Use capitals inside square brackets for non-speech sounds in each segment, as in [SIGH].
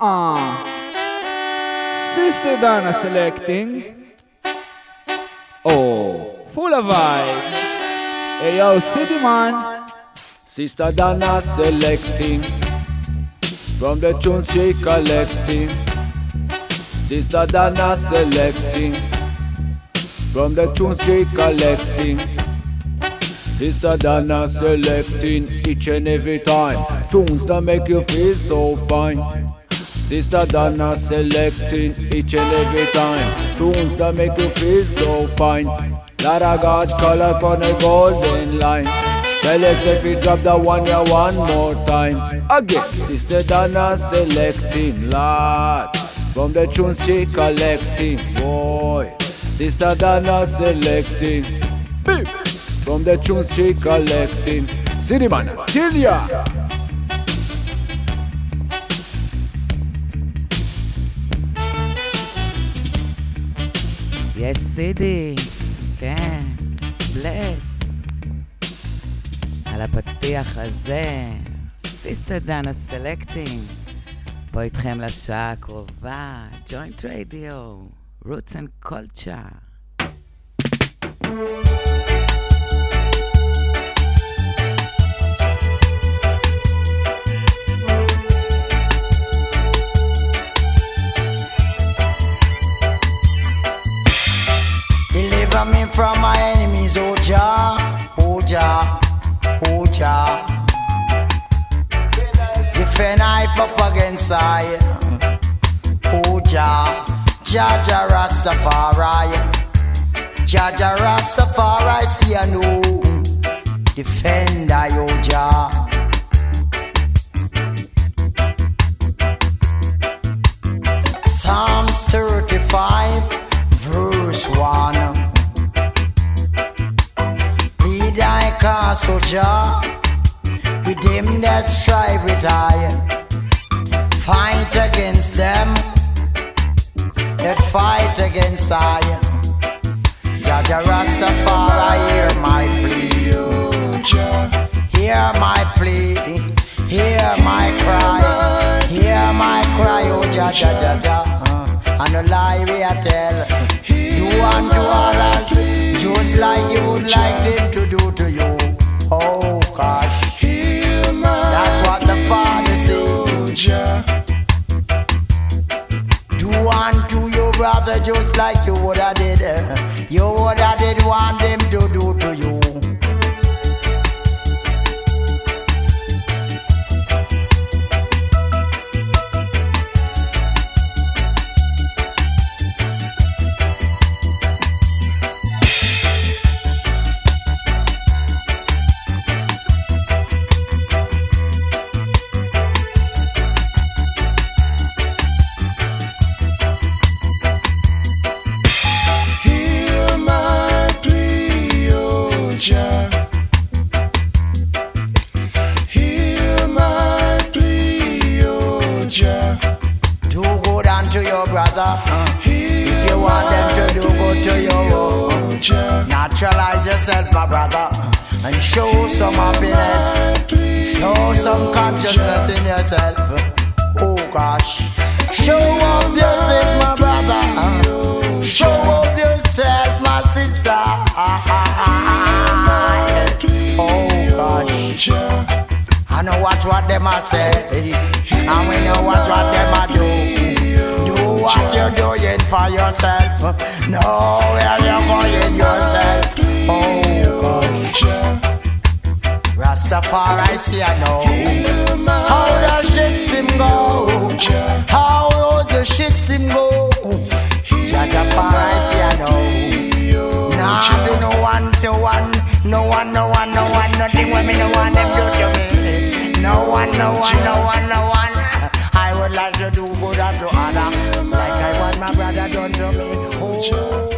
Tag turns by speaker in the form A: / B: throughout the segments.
A: Uh-uh. Sister Donna selecting. Oh, full of vibes. Hey yo, City Man.
B: Sister Donna selecting. From the tunes she collecting. Sister Donna selecting. From the tunes she collecting. Sister Donna selecting each and every time. Tunes that make you feel so fine. Sister Donna selecting each and every time. Tunes that make you feel so fine. That I got color on a golden line. Tell us if you drop that one yeah one more time. Again, Sister Donna selecting, lot From the tunes she collecting, boy. Sister Donna selecting. Beep. From the tunes she collecting. City man, till ya.
C: יש סידי, כן, בלס. על הפתיח הזה, סיסטר דנה סלקטינג. פה איתכם לשעה הקרובה, ג'וינט רדיו, רוטס אנד קולצ'ה.
D: Deliver me from my enemies, oh Jah, oh Jah, oh Jah. Defend I up against I, oh Jah, Jah Jah Rastafari, Jah Jah Rastafari, see I know. Defend I, oh Jah. Jah, with them that strive with I. Fight against them that fight against I. Jah Jah Rastafari, hear my plea. Hear my plea. Hear my cry. Hear my cry, oh Jah Jah. Uh, and no lie we a tell. You want to others just like you would like them to do your just like you would have did. uh, You would have did want them to do to you. Yourself. Oh gosh. Show up yourself, my brother. Show up yourself, my sister. Oh gosh. I know watch what them a say, and we know watch what them a do. Do what you're doing for yourself. Know where you're going yourself. Oh gosh. Rastafari see I know. How the shits him go? How the shits him go? Rastafari see I know. Nah be no one, no one No one, no one, no one Nothing when me no want them do to me. No one, no one, no one, no one. [LAUGHS] I would like to do good unto other Like I want my brother done to me. Oh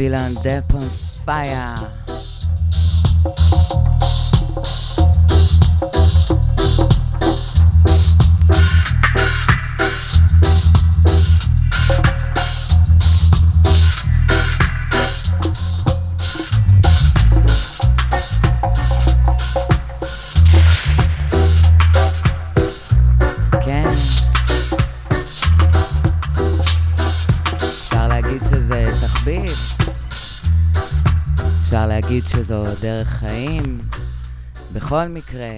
C: Babylon Depp זו דרך חיים. בכל מקרה,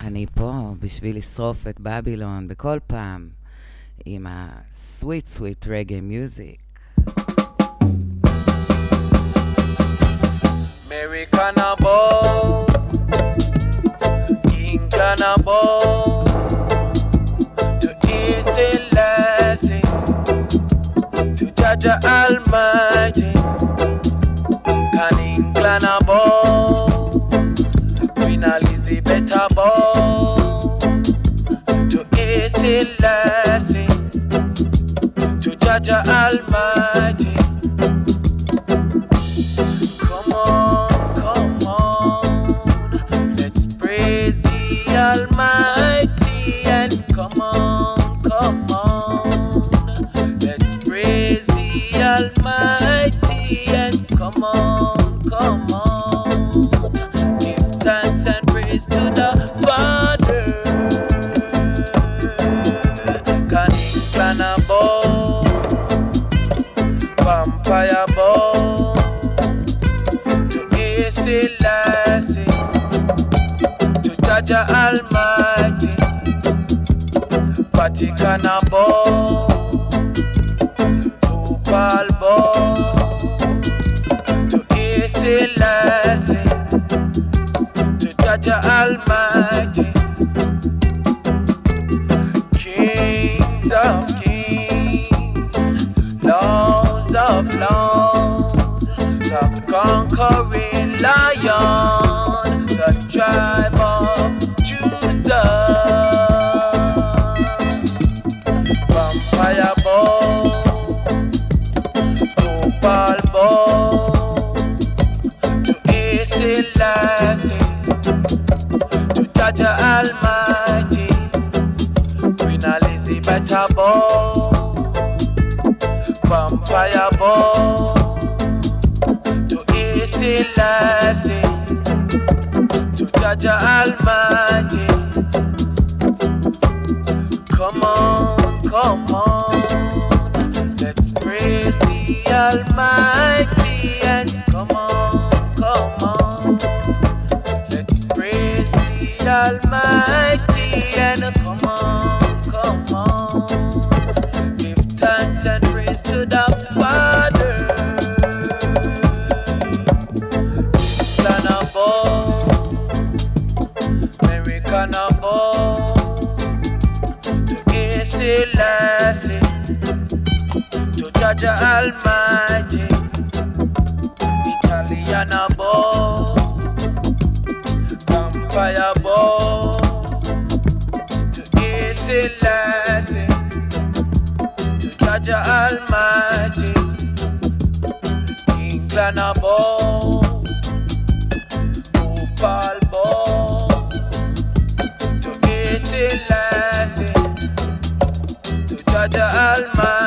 C: אני פה בשביל לשרוף את בבילון בכל פעם עם ה-sweet sweet reggae music.
E: ball, Almighty, can England ball. tuya alma. Canabo, Upalbo, to Easy Lassie, to Jah Jah Almighty. the Alman.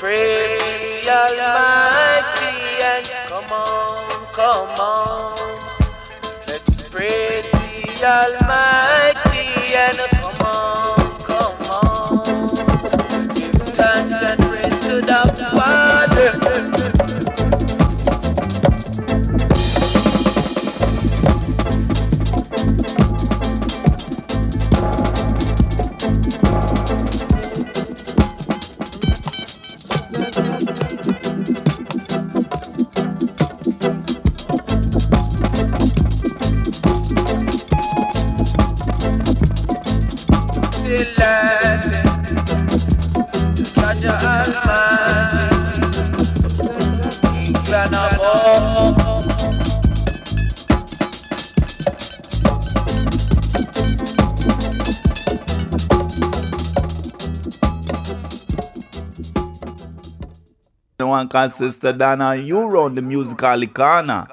E: Pray Almighty and come on, come on. Let's pray the Almighty and
F: musical sister Dana Euro on the musical Icana.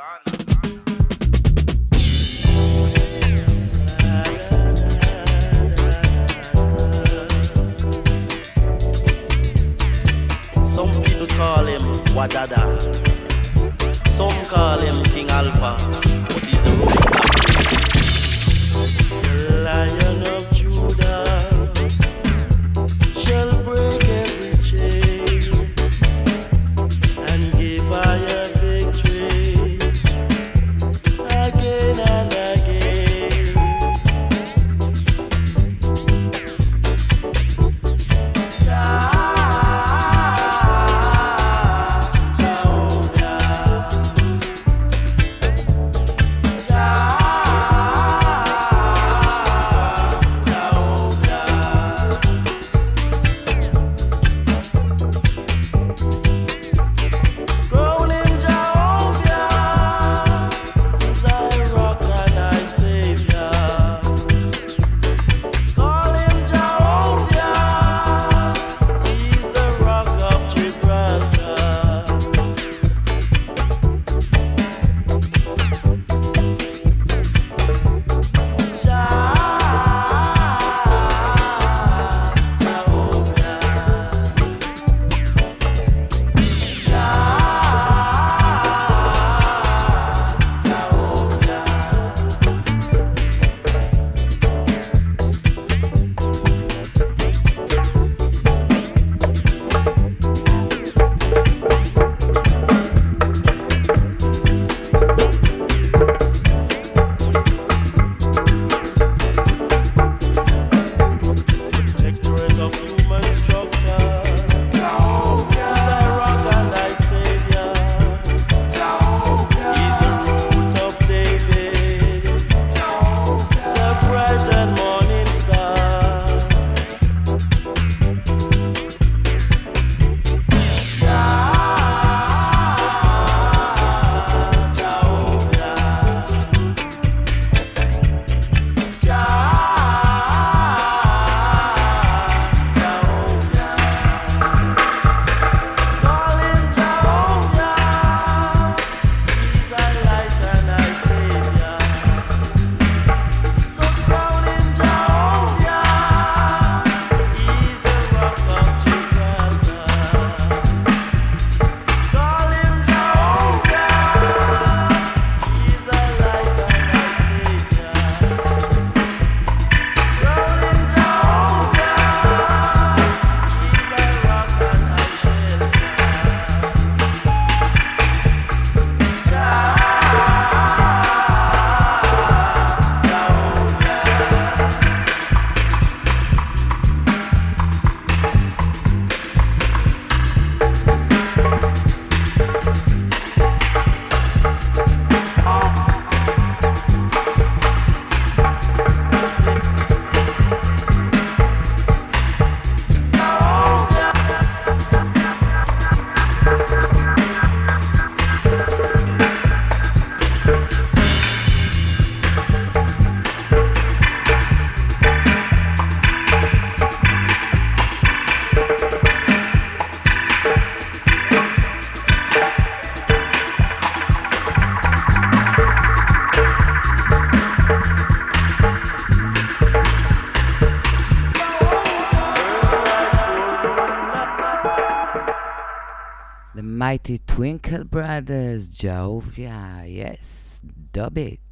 C: Mighty Twinkle Brothers, Jehovah. Yes, dub it.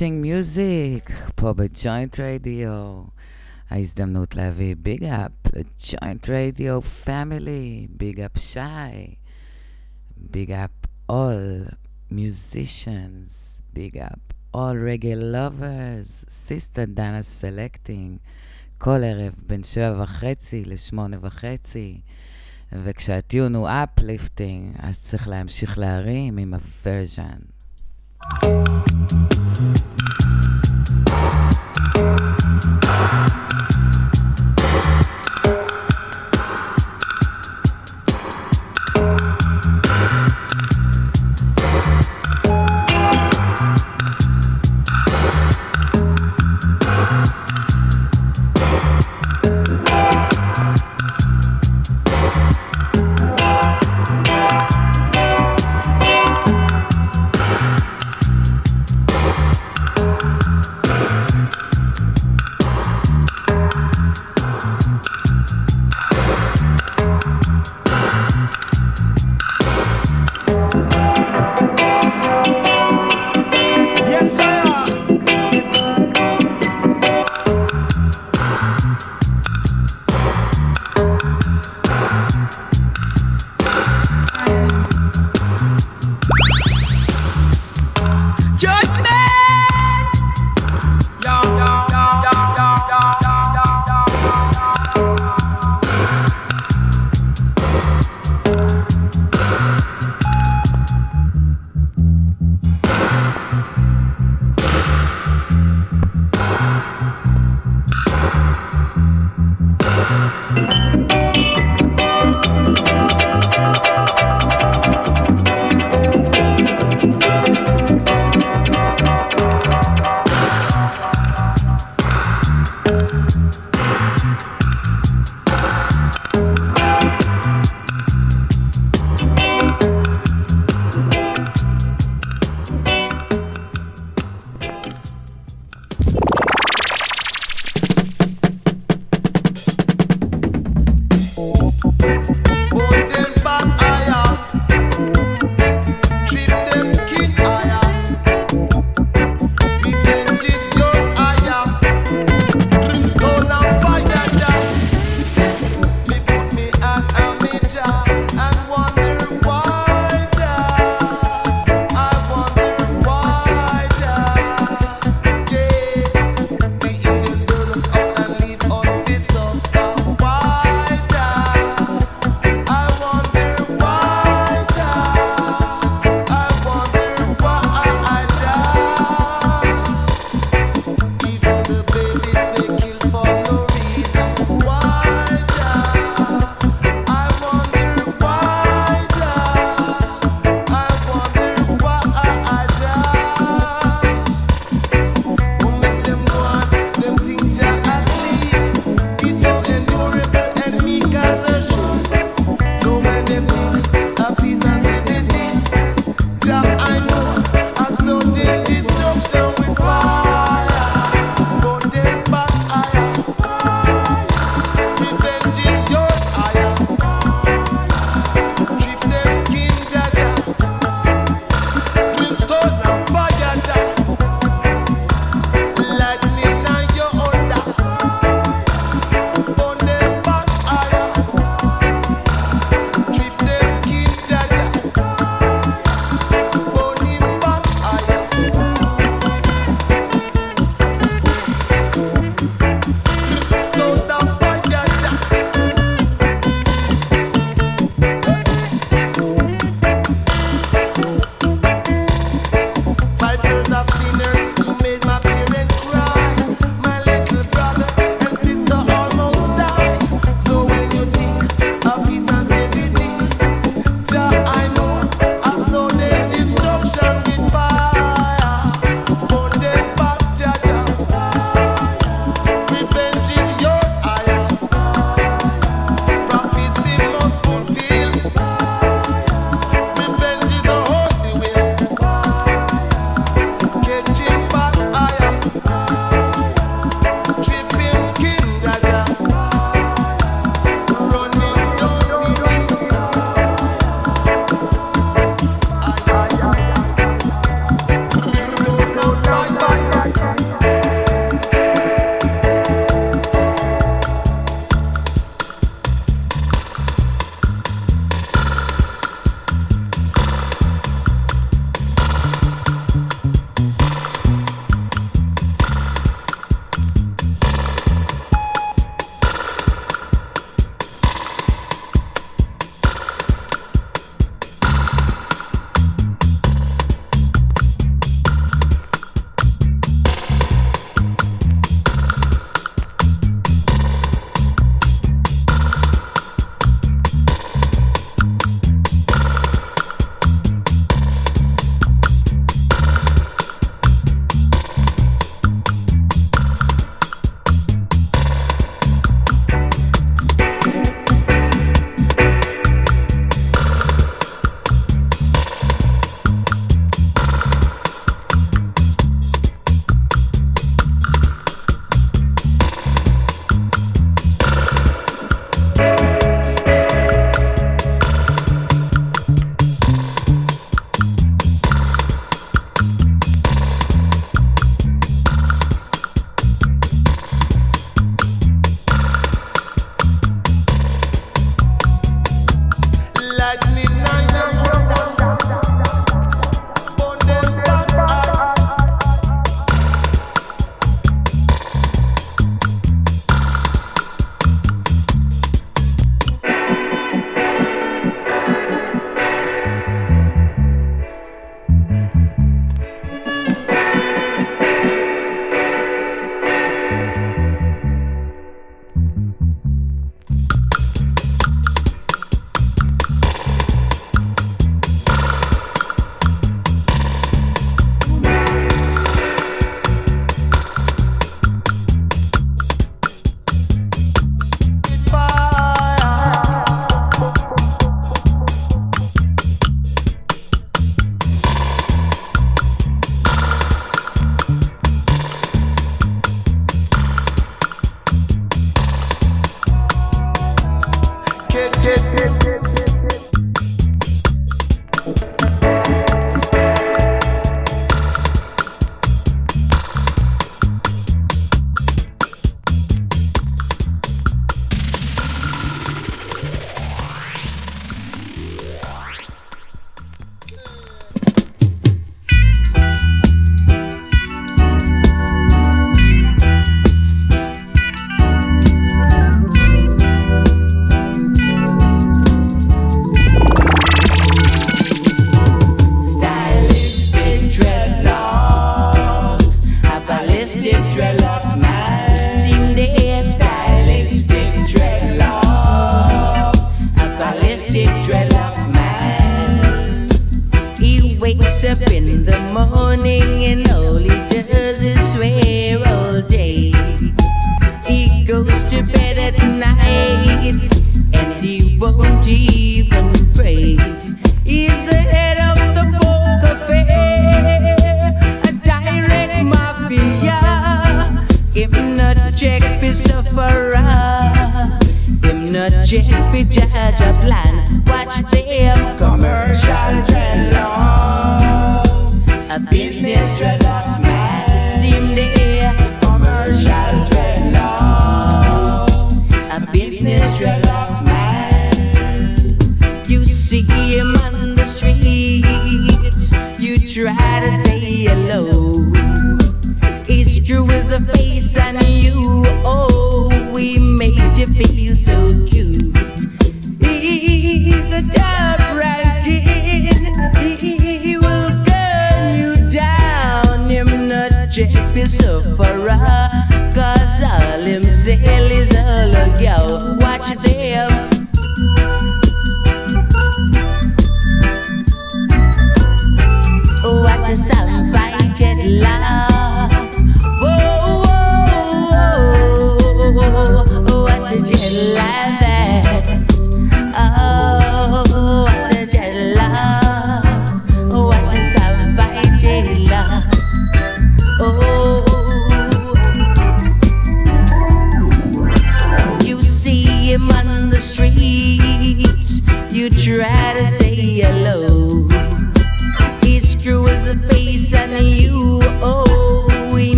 C: Uplifting Music, פה בג'וינט רדיו. ההזדמנות להביא ביג אפ לג'וינט רדיו פמילי, ביג אפ שי, ביג אפ all musicians, big up all reggae lovers, sister דנה סלקטינג, כל ערב בין שבע וחצי לשמונה וחצי. וכשהטיון הוא אפליפטינג, אז צריך להמשיך להרים עם הוורז'ן.
G: not Thank you. Business dreadlocks man. You see him on the streets. You try to say hello. His crew is a face and you, oh, he makes you feel so cute. He's a he will gun you down. Him not cause all him sell is all a yo.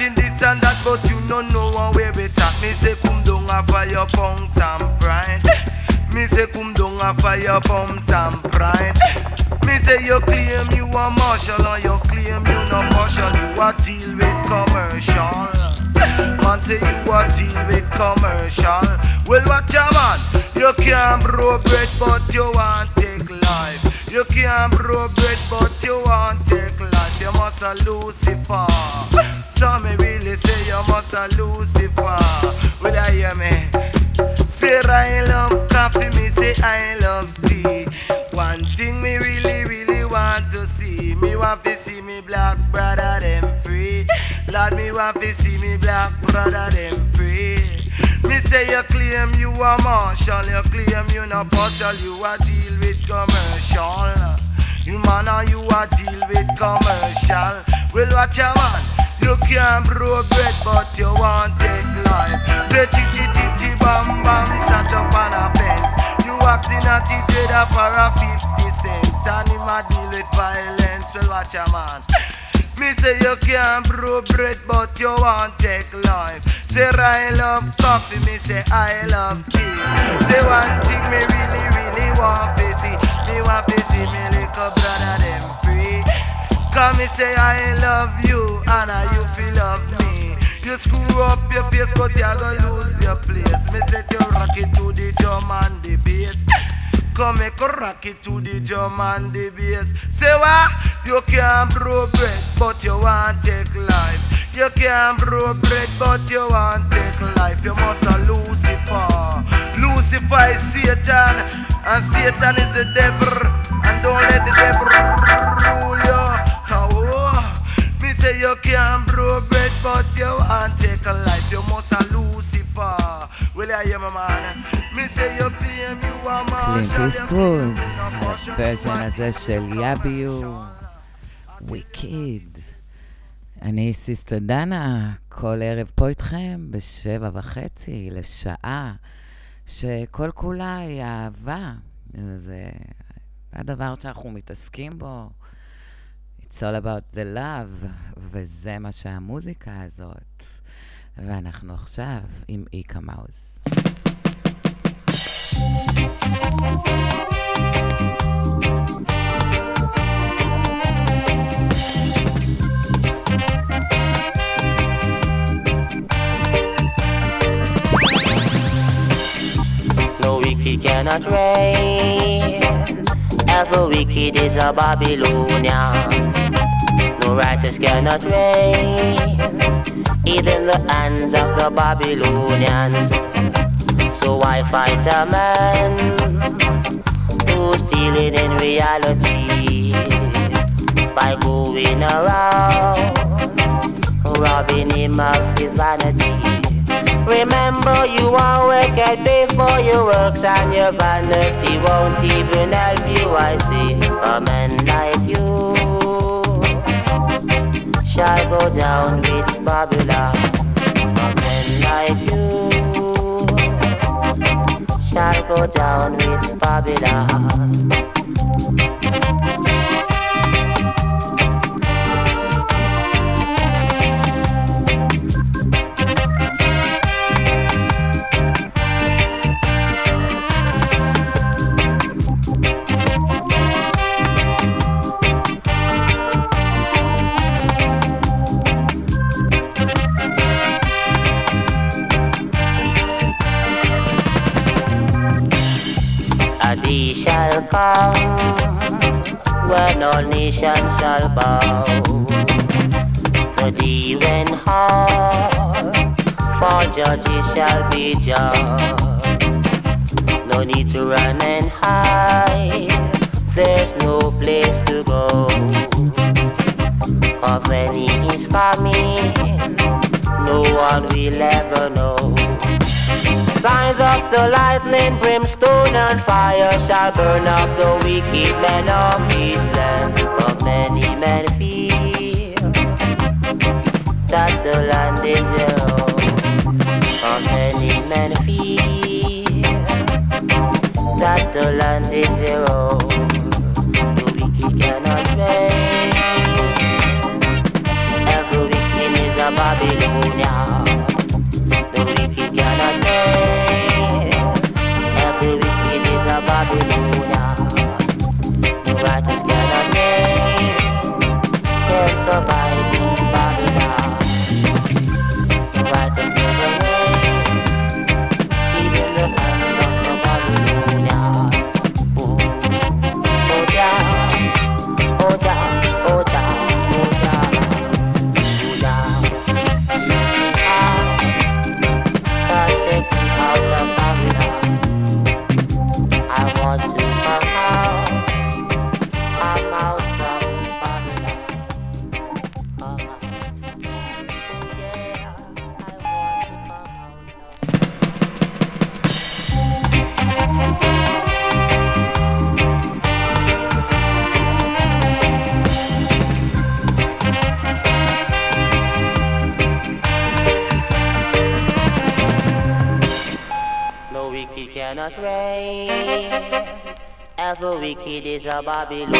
H: Chatting this and that, but you know no one it at. Me say come down a fire pounds and pride. Eh. Me say come down a fire pounds and pride. Eh. Me say you claim you a marshal and you claim you no partial. You a deal with commercial. Eh. Man say you a deal with commercial. Well, what your man? You can't grow bread, but must a Lucifer. Will I hear me? Say I love coffee, me say I love tea. One thing me really, really want to see. Me want to see me black brother them free. Lord, me want to see me black brother them free. Me say you claim you a marshal, you claim you no partial, you a deal with commercial. You man you a deal with commercial. Well, watch your man. You can't bread, but you want take life. Say chitty chitty bam bam, sat up on a bench. You acting at it dead for a fifty cent, and him a deal with violence. Well, watch your man. Me say you can't brew bread, but you want take life. Say I love coffee, me say I love tea. Say one thing me really, really want to see. Me want to see me little brother them free. Come me say I love you, and I you feel love me. You screw up your face, but you're gonna lose your place. Me set you rock to the drum and the bass. Come make a rock to the drum and the bass. Say what? You can't brew bread, but you want take life. You can't brew bread, but you want take life. You must a Lucifer. Lucifer is Satan, and Satan is the devil. And don't let the devil rule say you can't brew bread, but you want take a life. You must a Lucifer. Well, I am a man. Me say you pay me one
C: קלינט איסטווד, הוורז'ן הזה של יביו, וויקיד. אני סיסטר דנה, כל ערב פה איתכם בשבע וחצי לשעה, שכל כולה היא אהבה. זה הדבר שאנחנו מתעסקים בו. It's all about the love, וזה מה שהמוזיקה הזאת. ואנחנו עכשיו עם איקה מאוס.
I: No wicked cannot reign. Ever wicked is a Babylonian. No righteous cannot reign. Even the hands of the Babylonians. So why fight a man who's stealing in reality by going around robbing him of his vanity? Remember you are wicked for your works and your vanity won't even help you. I see a man like you shall go down with Babylon. A man like you shall go down with Babylon. When all nations shall bow. The day when all for judges shall be judged. No need to run and hide. There's no place to go. Cause when he is coming, no one will ever know. Signs of the lightning, brimstone and fire shall burn up the wicked men of his land. But many men fear that the land is their own. But many men fear that the land is own. The wicked cannot reign. Every wicked is a Babylonian. Wicked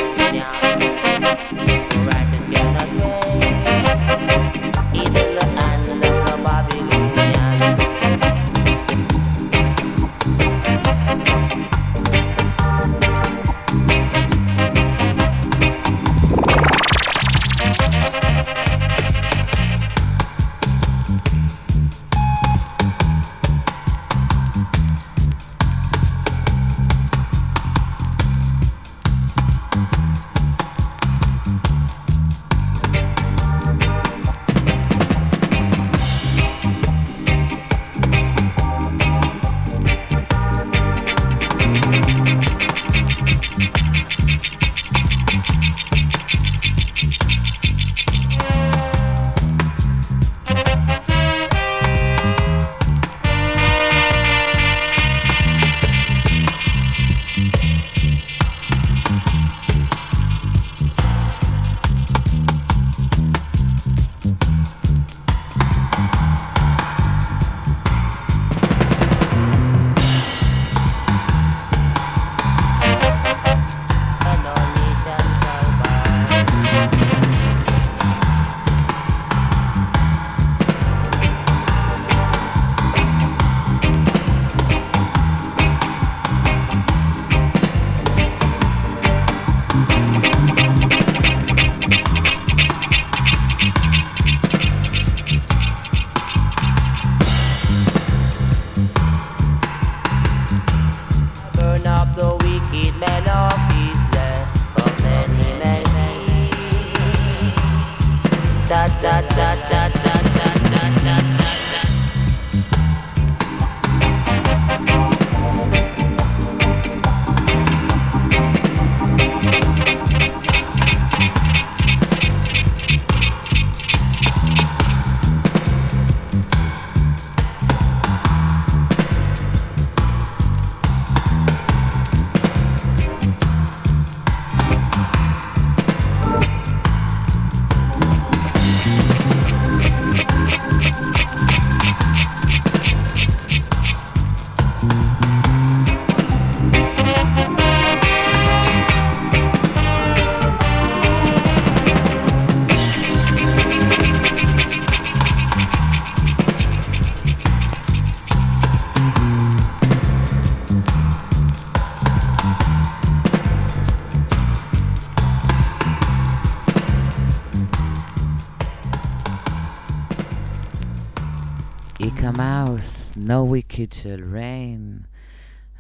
I: No Wicked
C: של ריין.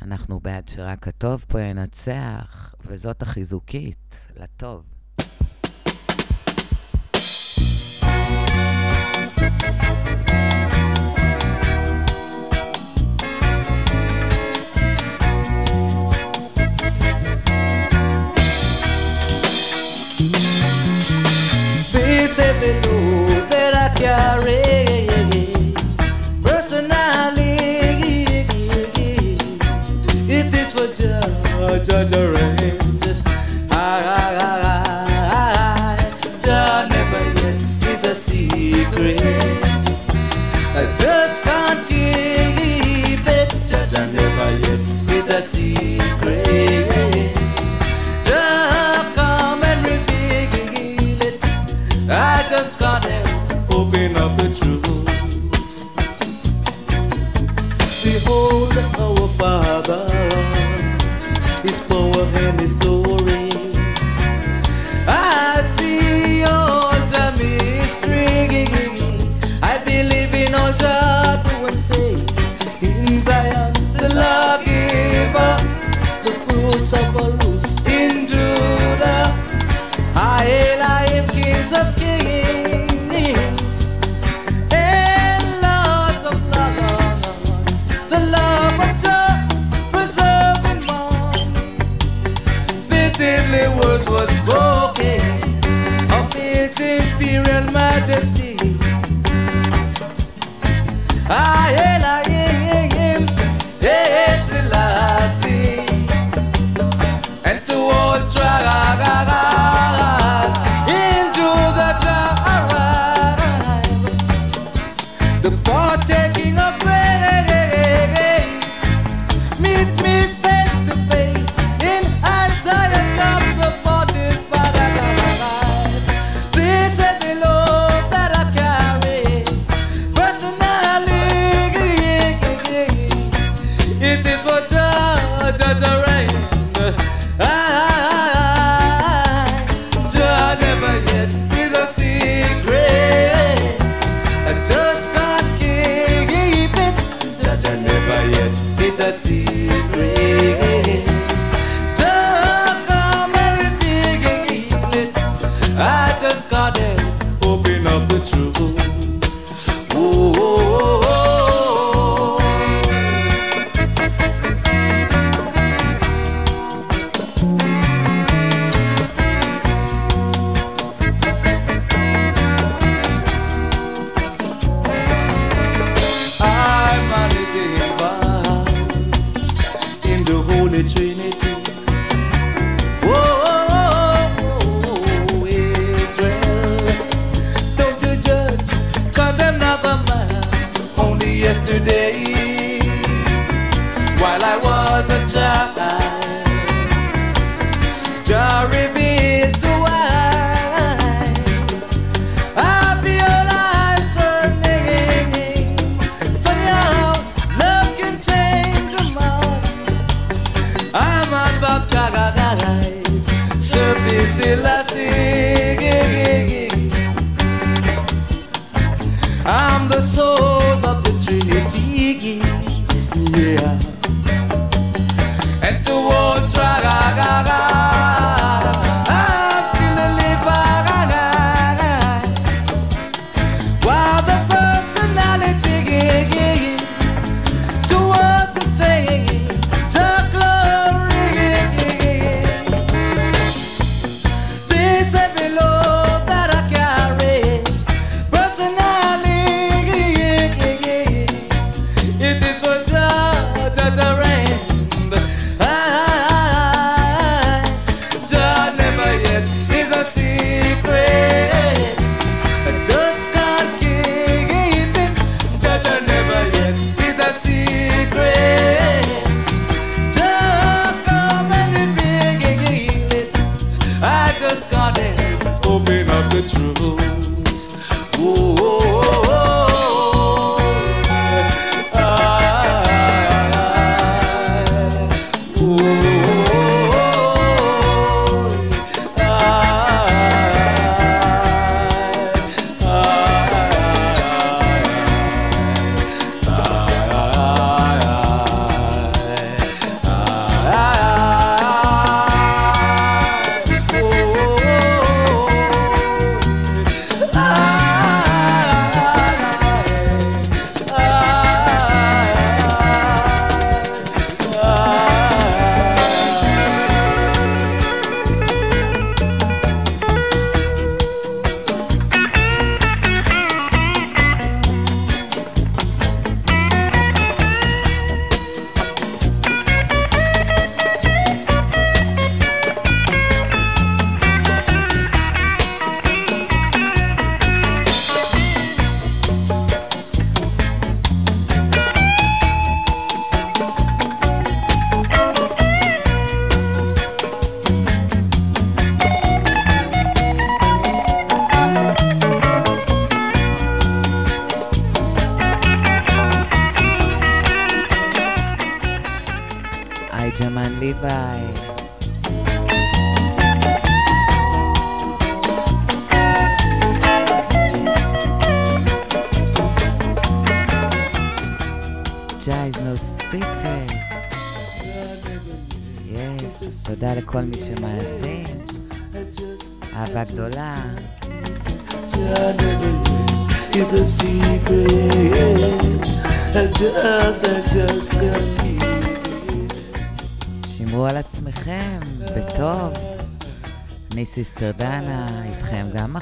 C: אנחנו בעד שרק הטוב פה ינצח, וזאת החיזוקית, לטוב.
J: Pensei que tu verá que a judge around. I, I, I, never yet is a secret. I just can't keep it. Judge, never yet is a secret. Just come and reveal it. I just can't.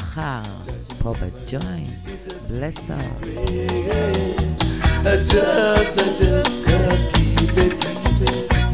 C: מחר, פה בג'וינט, בלסר.
J: I just, I just can't keep it, keep it.